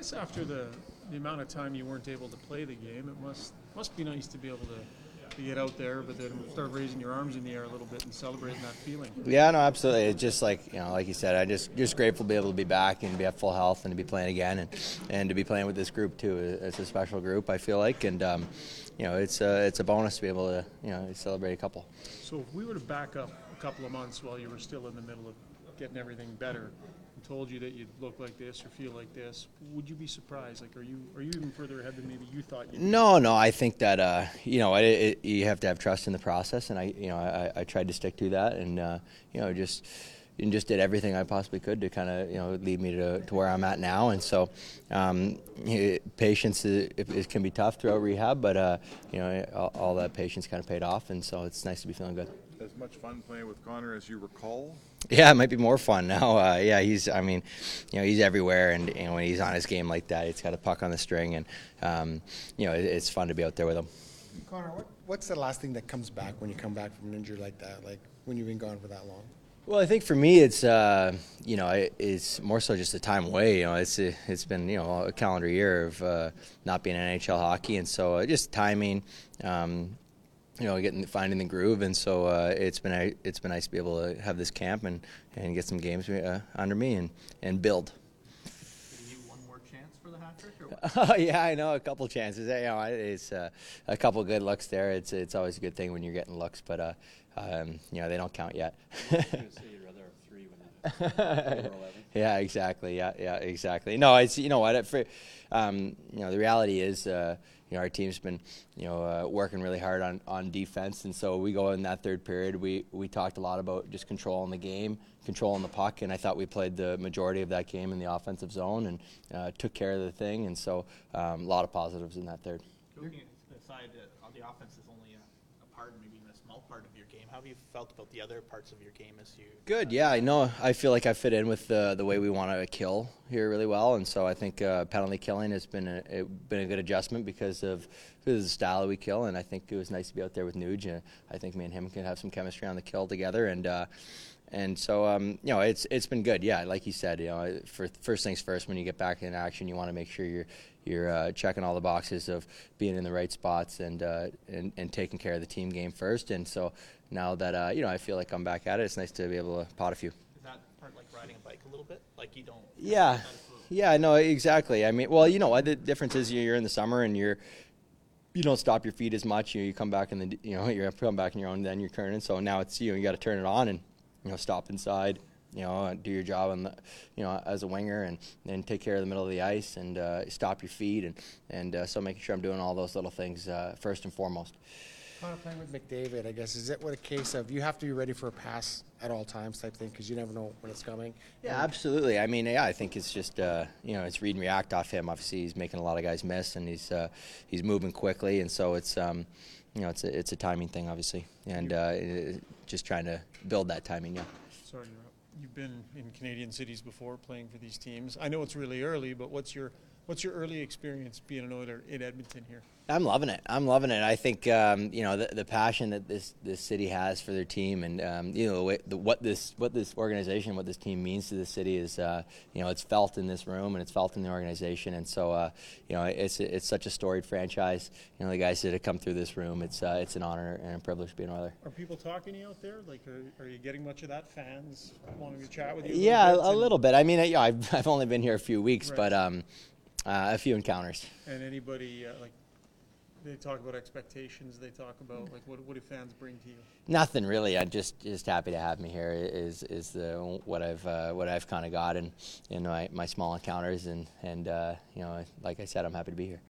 guess after the, the amount of time you weren't able to play the game, it must must be nice to be able to, to get out there, but then start raising your arms in the air a little bit and celebrating that feeling. Yeah, no, absolutely. It's just like you know, like you said, I just just grateful to be able to be back and be at full health and to be playing again and and to be playing with this group too. It's a special group, I feel like, and um, you know, it's a it's a bonus to be able to you know celebrate a couple. So if we were to back up a couple of months while you were still in the middle of getting everything better, and told you that you'd look like this or feel like this, would you be surprised? Like, are you are you even further ahead than maybe you thought you'd? be? No, no, I think that uh, you know it, it, you have to have trust in the process, and I you know I, I tried to stick to that, and uh, you know just and just did everything I possibly could to kind of you know lead me to, to where I'm at now, and so um, patience is, it, can be tough throughout rehab, but uh, you know all, all that patience kind of paid off, and so it's nice to be feeling good. As much fun playing with Connor as you recall? Yeah, it might be more fun now. Uh, yeah, he's. I mean, you know, he's everywhere, and you know, when he's on his game like that, he's got a puck on the string, and um, you know, it, it's fun to be out there with him. Connor, what, what's the last thing that comes back when you come back from an injury like that? Like when you've been gone for that long? Well, I think for me, it's uh, you know, it, it's more so just a time away. You know, it's it's been you know a calendar year of uh, not being in NHL hockey, and so uh, just timing. Um, you know, getting finding the groove, and so uh, it's been it's been nice to be able to have this camp and, and get some games uh, under me and, and build. one more chance for the hat trick? Oh yeah, I know a couple chances. You know, it's uh, a couple good looks there. It's it's always a good thing when you're getting looks, but uh, um, you know they don't count yet. yeah, exactly. Yeah, yeah, exactly. No, it's you know what. For, um, you know, the reality is. Uh, you know, our team's been, you know, uh, working really hard on, on defense, and so we go in that third period. We we talked a lot about just controlling the game, controlling the puck, and I thought we played the majority of that game in the offensive zone and uh, took care of the thing, and so um, a lot of positives in that third. Looking aside, uh, the offense is only a, a part, maybe even a small part of your game. How have you felt about the other parts of your game as you? Good, yeah. I know. I feel like I fit in with the the way we want to kill here really well, and so I think uh, penalty killing has been a it, been a good adjustment because of because of the style we kill, and I think it was nice to be out there with Nuge. I think me and him can have some chemistry on the kill together, and. Uh, and so, um, you know, it's it's been good. Yeah, like you said, you know, for first things first, when you get back in action, you want to make sure you're you're uh, checking all the boxes of being in the right spots and, uh, and and taking care of the team game first. And so now that uh, you know, I feel like I'm back at it. It's nice to be able to pot a few. Is that part like riding a bike a little bit? Like you don't. Yeah, yeah, no, exactly. I mean, well, you know, the difference is you're in the summer and you're you don't stop your feet as much. You, you come back in the you know you come back in your own then you're turning. So now it's you know, you got to turn it on and you know, stop inside, you know, do your job on the, you know, as a winger, and then take care of the middle of the ice and uh, stop your feet, and and uh, so making sure I'm doing all those little things uh, first and foremost. Kind of playing with McDavid, I guess. Is it what a case of you have to be ready for a pass at all times type thing because you never know when it's coming? Yeah, absolutely. I mean, yeah, I think it's just uh, you know it's read and react off him. Obviously, he's making a lot of guys miss, and he's uh, he's moving quickly, and so it's um, you know it's a, it's a timing thing, obviously, and uh, just trying to build that timing. Yeah. Sorry to interrupt. You've been in Canadian cities before playing for these teams. I know it's really early, but what's your what's your early experience being an Oiler in Edmonton here? I'm loving it. I'm loving it. I think um, you know the, the passion that this this city has for their team, and um, you know the, what this what this organization, what this team means to the city is uh, you know it's felt in this room and it's felt in the organization, and so uh, you know it's it's such a storied franchise. You know the guys that have come through this room, it's uh, it's an honor and a privilege to be an Oiler. Are people talking to you out there? Like, are, are you getting much of that? Fans wanting to chat with you? Yeah, a, a little bit. I mean, yeah, I've I've only been here a few weeks, Right. but um, uh, a few encounters. And anybody uh, like they talk about expectations. They talk about like what what do fans bring to you? Nothing really. I'm just just happy to have me here. Is is the what I've uh, what I've kind of got in in my, my small encounters and and uh, you know like I said, I'm happy to be here.